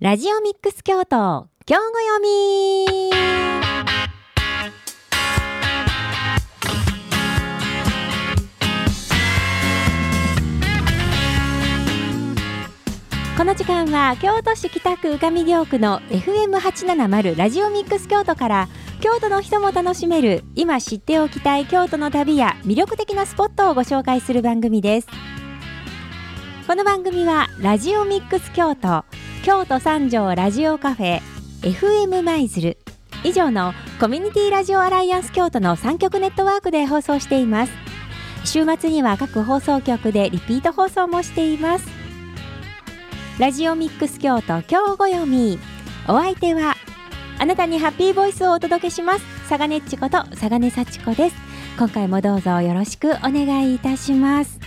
ラジオミックス京都今日ご読み。この時間は京都市北区宇上京区の FM870 ラジオミックス京都から京都の人も楽しめる今知っておきたい京都の旅や魅力的なスポットをご紹介する番組です。この番組はラジオミックス京都京都三条ラジオカフェ FM 舞鶴。以上のコミュニティラジオアライアンス京都の3局ネットワークで放送しています。週末には各放送局でリピート放送もしています。ラジオミックス京都今日ご読み。お相手はあなたにハッピーボイスをお届けします。佐賀ねっちこと佐賀根幸子です。今回もどうぞよろしくお願いいたします。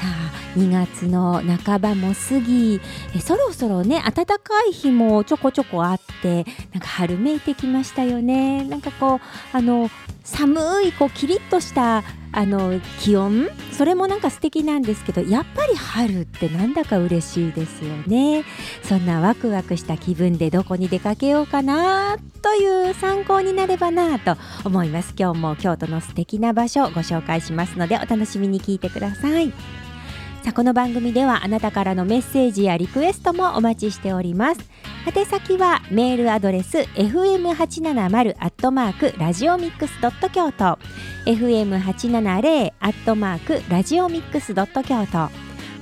さあ2月の半ばも過ぎえそろそろね暖かい日もちょこちょこあってなんか春めいてきましたよね。なんかこうあの寒いこうキリッとしたあの気温それもなんか素敵なんですけどやっぱり春ってなんだか嬉しいですよね。そんなワクワクした気分でどこに出かけようかなという参考になればなと思います。今日も京都の素敵な場所をご紹介しますのでお楽しみに聞いてください。さあこの番組ではあなたからのメッセージやリクエストもお待ちしております。宛先はメールアドレス fm870 アットマークラジオミックスドット京都。fm870 アットマークラジオミックスドット京都。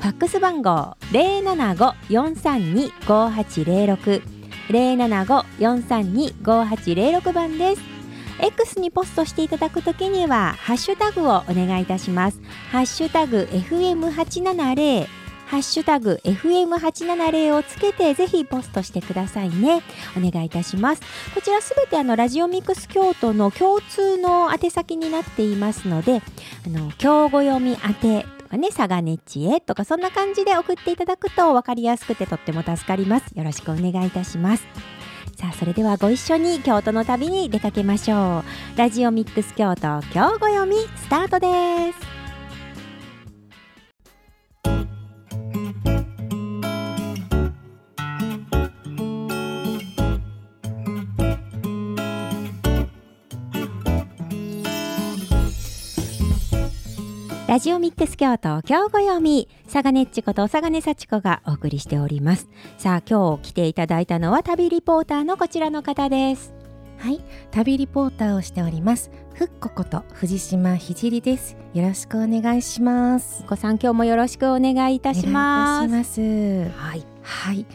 ファックス番号075-432-5806 075-432-5806番です。X にポストしていただくときにはハッシュタグをお願いいたします。ハッシュタグ FM870 ハッシュタグ FM870 をつけてぜひポストしてくださいね。お願いいたします。こちらすべてあのラジオミックス京都の共通の宛先になっていますのであの今日ご読み宛てとかね佐賀ねっちへとかそんな感じで送っていただくと分かりやすくてとっても助かります。よろしくお願いいたします。さあそれではご一緒に京都の旅に出かけましょう。ラジオミックス京都今日ご読みスタートです。ラジオミックス京都今日ご読み佐賀ねっちこと佐賀根幸子がお送りしておりますさあ今日来ていただいたのは旅リポーターのこちらの方ですはい、旅リポーターをしております。ふっここと藤島ひじりです。よろしくお願いします。お子さん今日もよろしくお願いいたします。はいはい、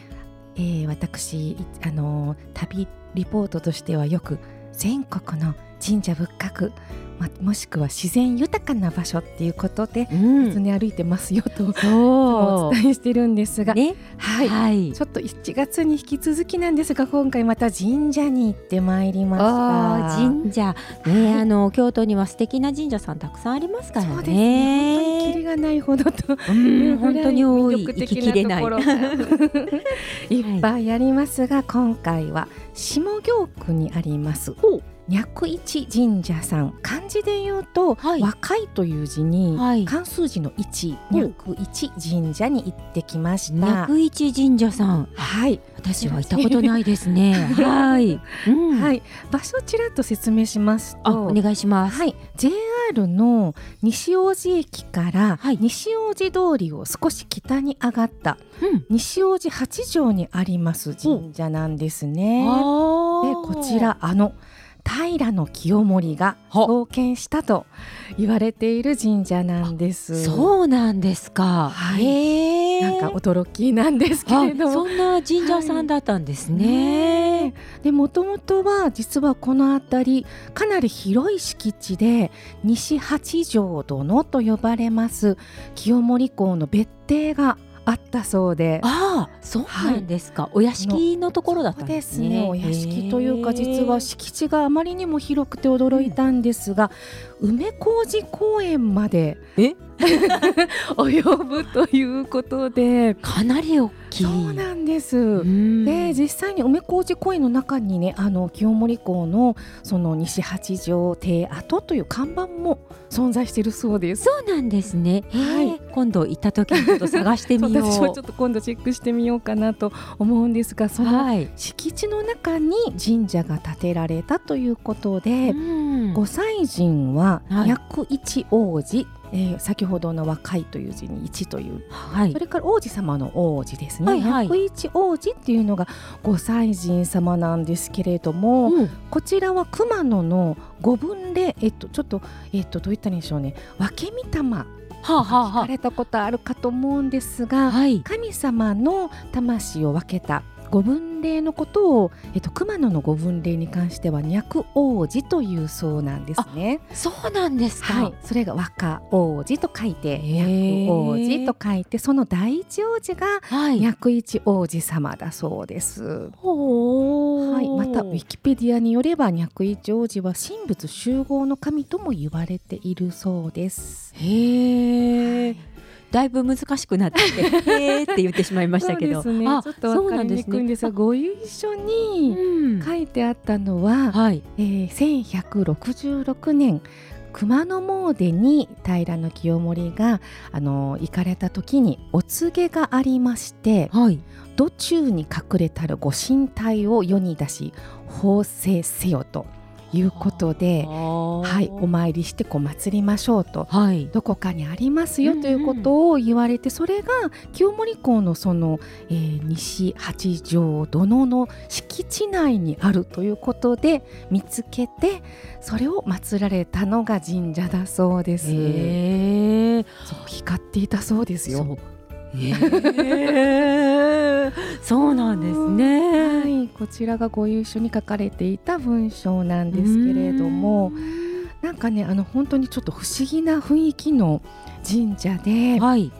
えー、私いあのー旅リポートとしてはよく全国の神社仏閣、ま、もしくは自然豊かな場所っていうことでうんに歩いてますよと、そお伝えしてるんですが、うねはい、はいちょっと1月に引き続きなんですが今回また神社に行ってまいりまあした。ー神社ね、あの京都には素敵な神社さんたくさんありますからね。そうですね。本当にキリがないほどとうん本当に多い行ききれな い。いっぱいありますが、今回は下京区にあります。脈一神社さん漢字で言うと、はい。若いという字に、はい。漢数字の一脈一神社に行ってきました。脈一神社さん、はい、私は行ったことないですね。はい、うん、、はい。い、場所をちらっと説明しますお願いします。はい、JR の西大路駅からはい。西大路通りを少し北に上がったうん、西大路八条にあります神社なんですね。であこちらあの平清盛がは創建したと言われている神社なんです。そうなんですか。はい。なんか驚きなんですけあれどもそんな神社さんだったんですね。ねえでもともとは実はこの辺りかなり広い敷地で西八条殿と呼ばれます清盛公の別邸があったそうで。ああ、そうなんですか。お屋敷のところだったんですね。ね。お屋敷というか実は敷地があまりにも広くて驚いたんですが、梅小路公園までえ？及ぶということでかなり大きいそうなんです。うんで実際に梅小路公園の中にねあの清盛港のその西八条邸跡という看板も存在しているそうです。そうなんですね。はい今度行った時にちょっと探してみよう。私もちょっと今度チェックしてみようかなと思うんですがそのはい。敷地の中に神社が建てられたということで、うん御祭神ははい薬一王子、えー先ほどの若いという字に一という。はい。そ。れから王子様の王子ですね、はいはい。薬一王子っていうのが御祭神様なんですけれども、うん。こちらは熊野の五分霊。えっとちょっとえっとどういったんでしょうね。分け御霊はあ、はあは聞かれたことあるかと思うんですあ、が、はい。神様の魂を分けた五分霊のことを、えっと、熊野の五分霊に関しては脈王子というそうなんですね。そうなんですか。はい、それが和歌王子と書いて脈王子と書いてその第一王子がはい。脈一王子様だそうです。ほはい、またウィキペディアによれば脈一王子は神仏集合の神とも言われているそうです。へえ。だいぶ難しくなってきて、へーって言ってしまいましたけど。そうですね。あちょっとわかりにくいんですが、ご一緒にうん。書いてあったのは、はい。えー、1166年熊野詣に平清盛があの行かれた時にお告げがありましてはい。土中に隠れたるご神体を世に出し奉制せよということで、ははい、お参りしてこう祭りましょうと。はい。どこかにありますようんうんということを言われて、それが清盛港のその、えー西八条殿の敷地内にあるということで見つけてそれを祀られたのが神社だそうです。そう光っていたそうですよ。そう。なんですね。はい、こちらがご一緒に書かれていた文章なんですけれどもなんかねあの本当にちょっと不思議な雰囲気の神社で、はい。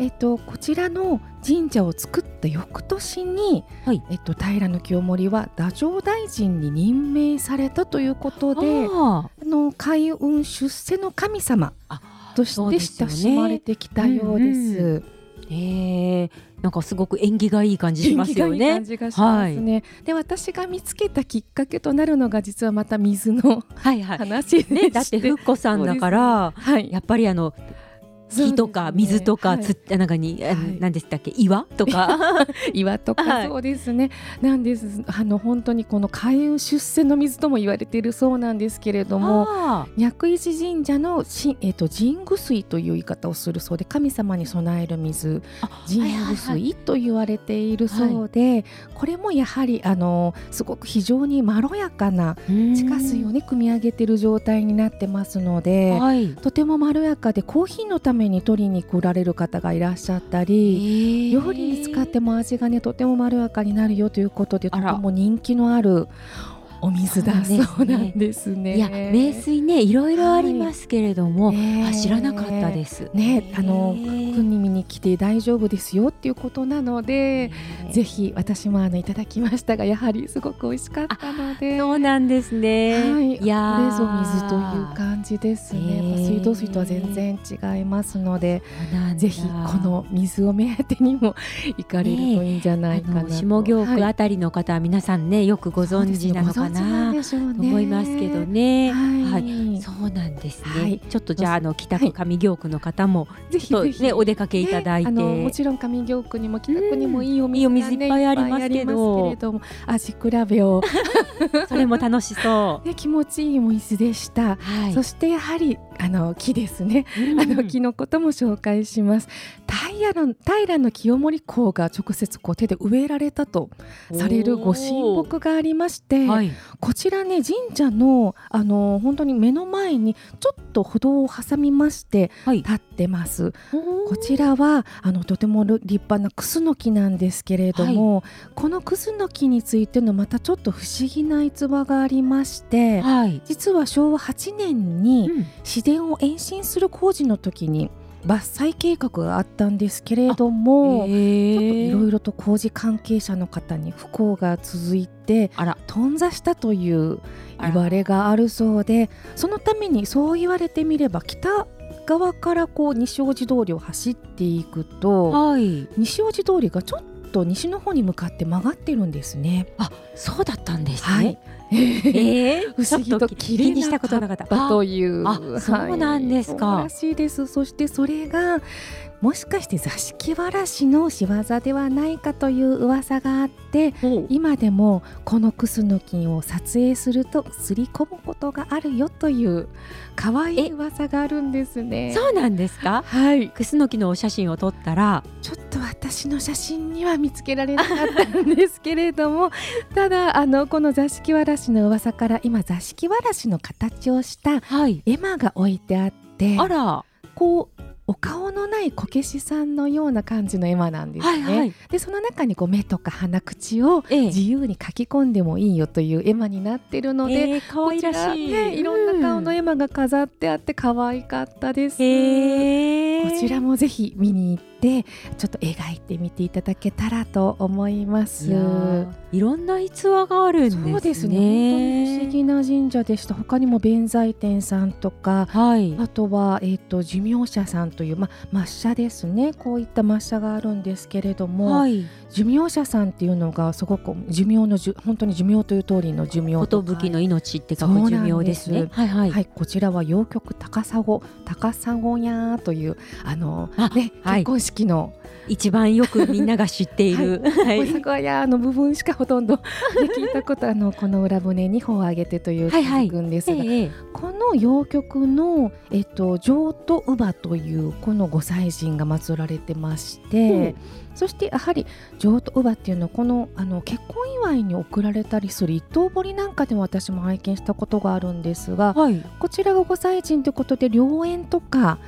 えっと、こちらの神社を作った翌年に、はいえっと、平清盛は太政大臣に任命されたということでああの開運出世の神様あとして親しまれてきたようです。へえ。なんかすごく縁起がいい感じしますよ元気がいいね感。じがしますね。で私が見つけたきっかけとなるのが実はまた水のはいはい。ね、だってふっこさんだから、はい、やっぱりあの木とか水とかつっはい中に、あはい。何でしたっけ？岩？とか？岩とはい。かそうですね、なんです。あの本当にこの開運出世の水とも言われているそうなんですけれどもあ薬石神社のし、えっと神具水という言い方をするそうで神様に備える水あ神具はいはいはい。水と言われているそうで、これもやはりあのすごく非常にまろやかな地下水をね汲み上げている状態になってますので。はい。とてもまろやかでコーヒーのために取りに来られる方がいらっしゃったり料理に使っても味がねとてもまろやかになるよということでとても人気のあるお水だ。そうなんですね。いや名水ねいろいろありますけれども、ねあ知らなかったです。ねあの国に見に来て大丈夫ですよっていうことなので、ぜひ私もあのいただきましたがやはりすごく美味しかったので。そうなんですね。はい、いやー。これぞ水という感じですね。へー水道水とは全然違いますので、ぜひこの水を目当てにも行かれるといいんじゃないかなと。下京区はい。あたりの方は皆さんねよくご存知なのかな。んな思いますけどね。はいそうなんですね。はいちょっとじゃああの北区上京区の方もぜひねお出かけいただいて、もちろん上京区にも北区にもいいおいいお水いっぱいありますけど味比べを、それも楽しそね、気持ちいいお水でした。う。はい。そしてやはりあの木ですね。あの木のことも紹介します。平の平の清盛公が直接こう手で植えられたとされるご神木がありまして、はい。こちらね神社のあの本当に目の前にちょっと歩道を挟みましてはい。立ってます。ここちらはあのとても立派なクスノキなんですけれども、このクスノキについてのまたちょっと不思議な逸話がありまして、はい。実は昭和8年にうん市電を延伸する工事の時に伐採計画があったんですけれども、ちょっといろいろと工事関係者の方に不幸が続いてあら頓挫したという言われがあるそうでそのためにそう言われてみれば北側からこう西大路通りを走っていくとはい。西大路通りがちょっと西の方に向かって曲がってるんですね。あ、そうだったんですはいね。。ええ不思議と綺麗な気にしたことなかった。葉というそうなんですかはいらしいですそしてそれがもしかして座敷わらしの仕業ではないかという噂があって今でもこのクスノキを撮影するとすり込むことがあるよという可愛い噂があるんですね。そうなんですか？はいクスノキのお写真を撮ったら、ちょっと私の写真には見つけられなかったんですけれども ただあのこの座敷わらしの噂から今座敷わらしの形をしたはい。絵馬が置いてあってあら、こうお顔のないこけしさんのような感じの絵馬なんですね。はいはい。でその中にこう目とか鼻口をええ自由に描き込んでもいいよという絵馬になってるので、ええ可愛らしい。ね、いろんな顔の絵馬が飾ってあって可愛かったです。へえ。こちらもぜひ見に行ってちょっと描いてみていただけたらと思います。いろんな逸話があるんですね。そうですね。本当に不思議な神社でした。他にも弁財天さんとか、はい。あとは、えー、と寿命者さんという、まあ、末社ですねこういった末社があるんですけれども、はい。寿命者さんっていうのがすごく寿命のじゅ本当に寿命という通りの寿命とか寿の命って書く寿命ですね。はいは。はいい、こちらは洋曲高砂高砂屋というあのあね、はい結婚式の。一番よくみんなが知っている。は高砂屋の部分しかほとんど、ね、聞いたことあのこの裏船に帆を上げてというはいはい。曲んですが、ええこの洋曲の、えっと、譲渡乳母というこのご祭神が祀られてまして、そしてやはり譲渡乳母っていうのはこのあの結婚祝いに贈られたりする一刀彫りなんかでも私も拝見したことがあるんですがはい。こちらがご祭神ということで良縁とか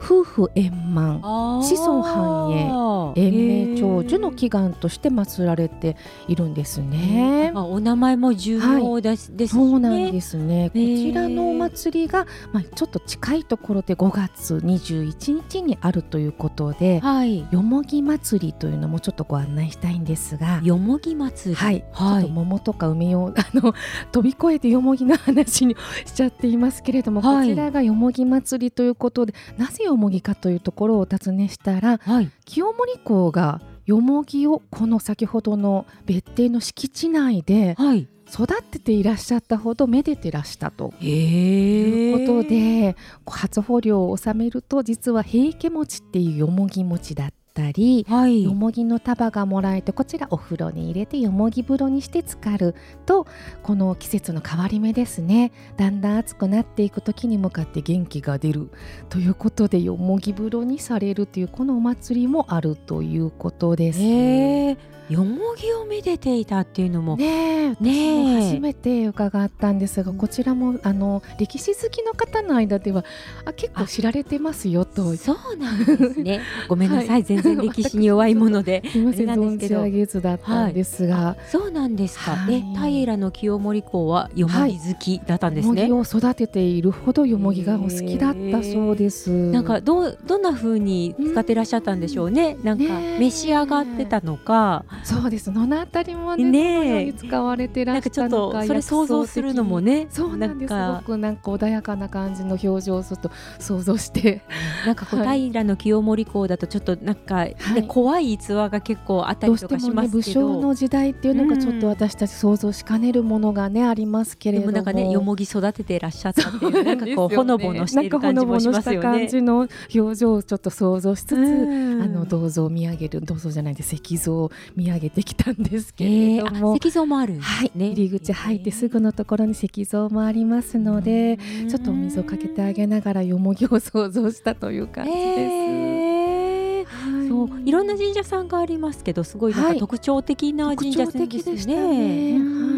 夫婦円満子孫繁栄延命長寿の祈願として祀られているんですね。まあお名前も重要です、ですしね。そうなんですね。こちらのお祭りが、まあ、ちょっと近いところで5月21日にあるということで、はい。よもぎ祭りというのもちょっとご案内したいんですが。よもぎ祭り。はい、はいちょっと桃とか梅をあの 飛び越えてよもぎの話にしちゃっていますけれども、はいこちらがよもぎ祭りということでなぜよもぎかというところをお尋ねしたらはい。清盛公がよもぎをこの先ほどの別邸の敷地内ではい。育てていらっしゃったほどめでてらしたとへいえ。うことで、初穂料を納めると実は平家餅っていうよもぎ餅だったり、はい。よもぎの束がもらえてこちらお風呂に入れてよもぎ風呂にして浸かるとこの季節の変わり目ですねだんだん暑くなっていく時に向かって元気が出るということでよもぎ風呂にされるというこのお祭りもあるということです。よもぎをめでていたっていうのも。ねえね初めて伺ったんですがこちらもあの歴史好きの方の間ではあ結構知られてますよとすそうなんですね。ごめんなさい、はい全然歴史に弱いもので。みません存じ上げずだったんですが、そうなんですか。はいえ、平の清盛公はよもぎ好きだったんですね。よもぎを育てているほどよもぎがお好きだったそうです。なんかどうどんな風に使ってらっしゃったんでしょうね。なんか召し上がってたのか、そうです。どのあたりもね、ね使われてらっしなんかちょっゃるのか、とそれ想像するのもね。ね、そうなんです。すごくなんか穏やかな感じの表情をすると想像して、なんかこう、はい平の清盛公だとちょっとなんか、ねはい怖い逸話が結構あったりとかしどうしてもね武ますけど。将の時代っていうのがちょっと私たち想像しかねるものがねありますけれども。なんかねよもぎ育ててらっしゃったっていうなんかこうほのぼのしている感じもしますよね。感じの表情をちょっと想像しつつ、うんあの銅像を見上げる銅像じゃないで石像を見上げてきたんですけえー、れども、あ石像もあるんですはい、ね。入り口入ってすぐのところに石像もありますので、ちょっとお水をかけてあげながらよもぎを想像したという感じです。えー。はい。そう。いろんな神社さんがありますけどすごいなんはい。か特徴的な神社さんですね。特徴的でしたね。はい、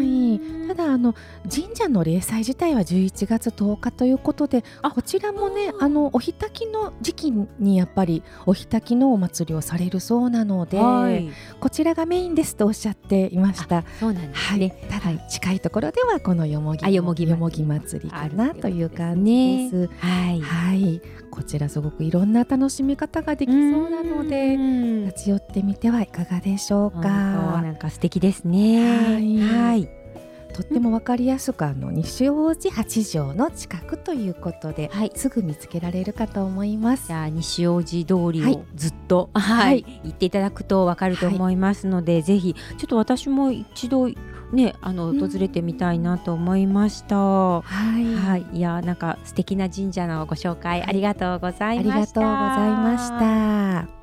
ただあの神社の例祭自体は11月10日ということであこちらもねあのおひたきの時期にやっぱりおひたきのお祭りをされるそうなので、はい、こちらがメインですとおっしゃっていました。そうなんですはい、ね。ただ近いところではこのよもぎあよもぎ祭りよもぎ祭りかなという感じです。はい。はい、こちらすごくいろんな楽しみ方ができそうなのでうん立ち寄ってみてはいかがでしょうか。なんか素敵ですね。はいはい。とってもわかりやすくあの西大路八条の近くということで、はいすぐ見つけられるかと思いますじ。ゃあ西大路通りはいをずっと、はいはい行っていただくとわかると思いますので、ぜひちょっと私も一度ねあのうん訪れてみたいなと思いました。ははい、い、いやなんか素敵な神社のご紹介ありがとうござあいました。りがとうございました。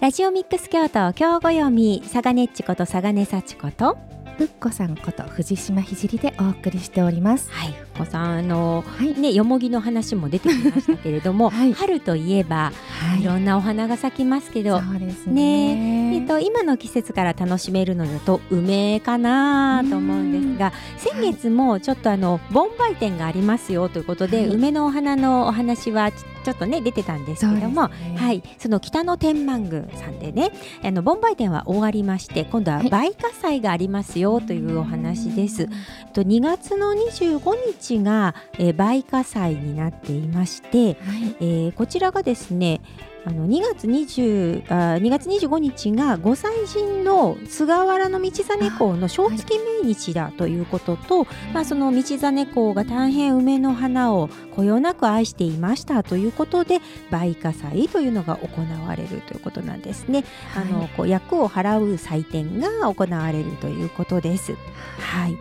ラジオミックス京都今日ご読み佐賀ねっちこと佐賀根幸子とふっこさんこと藤島ひじりでお送りしております。はいお子さんあのはい、ねよもぎの話も出てきましたけれども、はい。春といえばはい。ろんなお花が咲きますけど、そうですね。えっと、今の季節から楽しめるのだと梅かなと思うんですが先月もちょっとあの盆梅展がありますよということで、はい。梅のお花のお話はちちょっとね出てたんですけども、ね。はい、その北の天満宮さんでねあの盆梅展は終わりまして今度ははい。梅花祭がありますよというお話です。と2月の25日が、えー梅花祭になっていまして、はい、えーこちらがですねあの2月20あ2月25日が御祭神の菅原道真公の正月命日だということと、まあ、その道真公が大変梅の花をこよなく愛していましたということで梅花祭というのが行われるということなんですね。あのこう役を払う祭典が行われるということです。はい、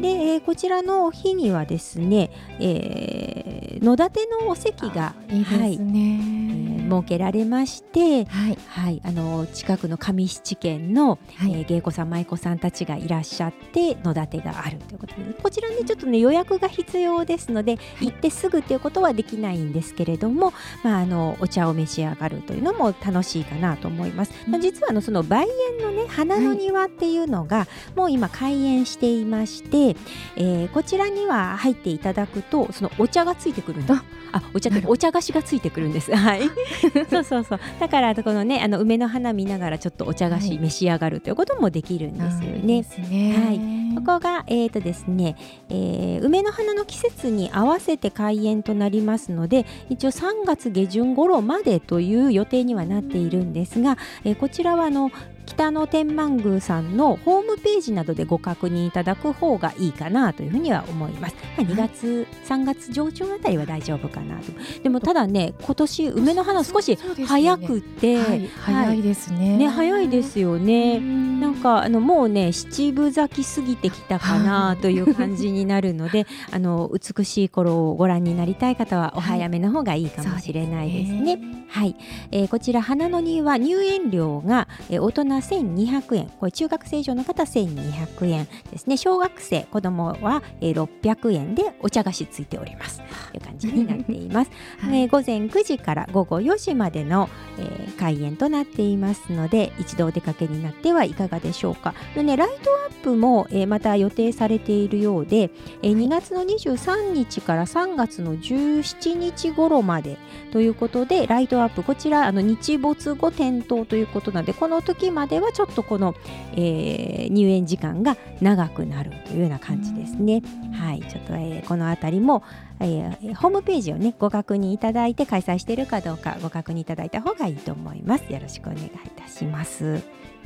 で、えーこちらの日にはですね、えー野立のお席がいいですはいえね。ー設けられまして、はい、はい、あの近くの上七軒の、はい、えー芸妓さん舞妓さんたちがいらっしゃって野立があるということでこちらねちょっとね予約が必要ですので行ってすぐっていうことはできないんですけれども、まあ、あのお茶を召し上がるというのも楽しいかなと思います。まあ、実はあのその梅園のね花の庭っていうのが、もう今開園していまして、えーこちらには入っていただくとそのお茶がついてくるんです。あお茶お茶菓子がついてくるんです。はい。そうそうそう。だからこのねあの梅の花見ながらちょっとお茶菓子召し上がるということもできるんですよね。ね。はいここが、えーとですねえー梅の花の季節に合わせて開園となりますので一応3月下旬頃までという予定にはなっているんですが、えーこちらはあの北野天満宮さんのホームページなどでご確認いただく方がいいかなというふうには思います。まあ、2月、3月上旬あたりは大丈夫かなと。でもただね今年梅の花少し早くって、はい、早いですね。ね早いですよね。ななんかあのもうね七分咲き過ぎてきたかなという感じになるので あの美しい頃をご覧になりたい方はお早めの方がいいかもしれないですね。はい、えーこちら花の庭入園料が、えー大人1200円。これ中学生以上の方1200円ですね。小学生子供は、えー600円でお茶菓子ついております。という感じになっています。はい。えー午前9時から午後4時までの、えー開園となっていますので一度お出かけになってはいかがでしょうか。でね、ライトアップも、えーまた予定されているようで、えー2月の23日から3月の17日頃までということでライトアップこちらあの日没後点灯ということなのでこの時まではちょっとこの、えー入園時間が長くなるというような感じですね。はい、ちょっと、えーこのあたりもえーホームページをねご確認いただいて開催しているかどうかご確認いただいた方がいいと思います。よろしくお願いいたします。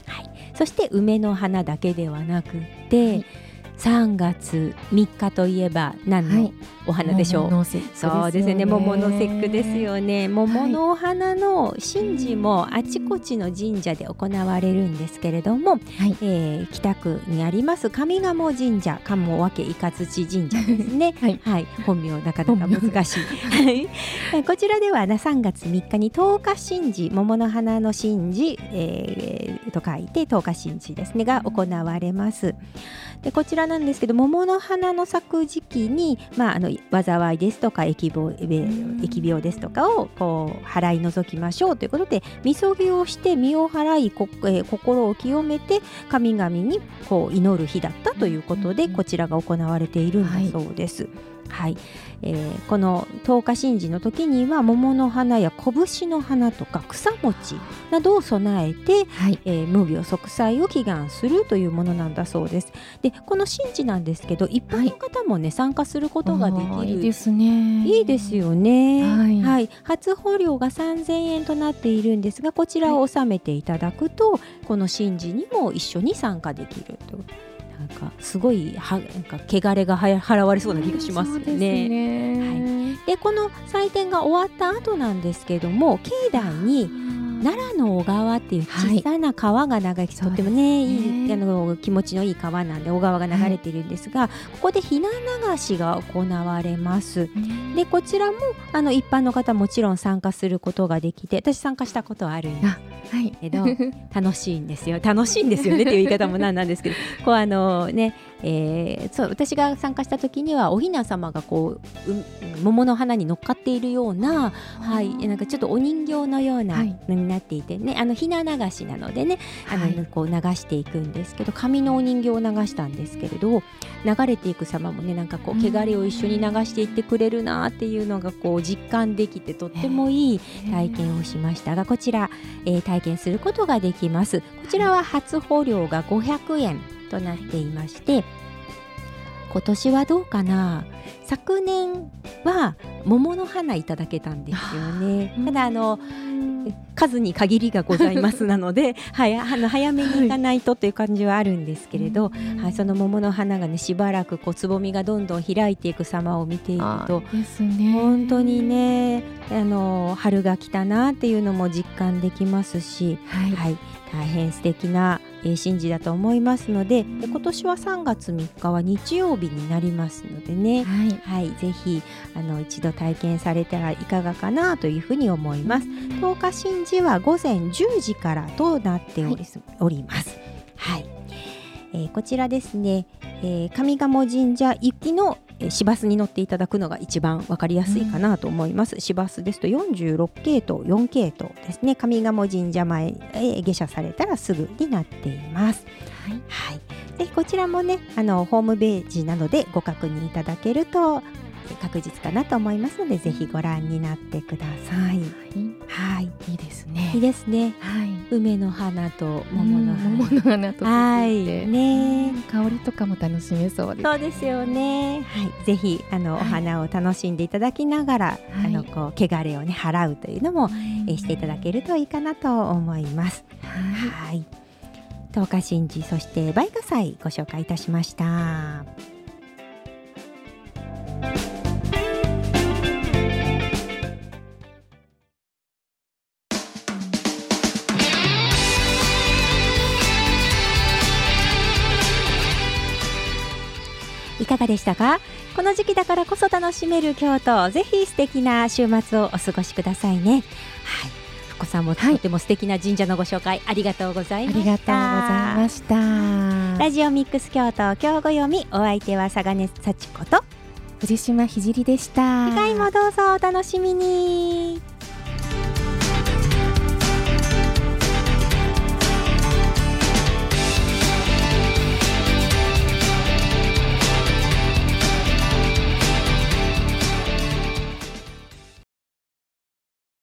はい。そして梅の花だけではなくて、はい。3月3日といえば何のはいお花でしょう、桃の節句そうですよね。桃の節句ですよね。桃のお花の神事もあちこちの神社で行われるんですけれども、はい。えー北区にあります上賀茂神社鴨分いかつち神社ですね。はい。はい、本名なかなか難しい。はい、えこちらではな3月3日に10日神事桃の花の神事、えーと書いて10日神事ですねが行われます。でこちらなんですけど桃の花の咲く時期に、まあ、あの災いですとか疫病え疫病ですとかをこう払い除きましょうということでみそぎをして身を払いこ、えー心を清めて神々にこう祈る日だったということで、うんこちらが行われているんだそうです。はい、えーこの十日神事の時には桃の花や拳の花とか草餅などを備えて、はい。えー無病息災を祈願するというものなんだそうです。でこの神事なんですけど一般の方もね、参加することができる。いいですね。いいですよね。はい。初保料が3000円となっているんですが、こちらを納めていただくと、この神事にも一緒に参加できると。なんかすごいはなんか汚れがはや払われそうな気がしますね。ねでこの祭典が終わった後なんですけども境内に奈良の小川っていう小さな川が流れて、はいとってもねい。いあの気持ちのいい川なんで小川が流れているんですが、ここでひな流しが行われます。でこちらもあの一般の方もちろん参加することができて私参加したことはあるんですはい。けど 楽しいんですよ。楽しいんですよねっていう言い方もなんなんですけど。こうあのね、えーそう私が参加した時にはお雛様がこうう桃の花に乗っかっているような、はい、なんかちょっとお人形のようなはいなっていてね、あのひな流しなのでねあの、はい。こう流していくんですけど紙のお人形を流したんですけれど流れていく様もねなんかこううん。汚れを一緒に流していってくれるなっていうのがこう実感できてとってもいい体験をしましたがこちら、えー体験することができます。こちらは初保料が500円となっていまして今年はどうかな？昨年は桃の花いただけたんですよね。ただあの数に限りがございますなので、はい、あの早めに行かないとという感じはあるんですけれど、はい、その桃の花がねしばらくこうつぼみがどんどん開いていく様を見ているとあですね。本当にねあの春が来たなっていうのも実感できますし、はい。はい、大変素敵な、えー神事だと思いますのでで今年は3月3日は日曜日になりますのでね、はい。はい、ぜひあの一度体験されたらいかがかなというふうに思います。10日神事は午前10時からとなっており,、おります。はい、えーこちらですね、えー上賀茂神社行きのえー市バスに乗っていただくのが一番わかりやすいかなと思います。市バスですと46系統、4系統ですね。上賀茂神社前へ下車されたらすぐになっています。はいはい、こちらもねあのホームページなどでご確認いただけるとえ確実かなと思いますのでぜひご覧になってください。はい、いいですねいいですね。はい梅の花と桃の花。桃の花とはい、ねね。香りとかも楽しめそうですそうですよね。はい、ぜひあの、はいお花を楽しんでいただきながら、あのこう汚れをね払うというのも、えしていただけるといいかなと思います。はいはい。十日神事そして梅花祭ご紹介いたしました。かがでしたか？この時期だからこそ楽しめる京都。ぜひ素敵な週末をお過ごしくださいね。はい。福子さんもとても素敵な神社のご紹介ありがとうございました。ありがとうございました。ラジオミックス京都今日ご読み。お相手は佐賀根幸子と藤島ひでした。次回もどうぞお楽しみに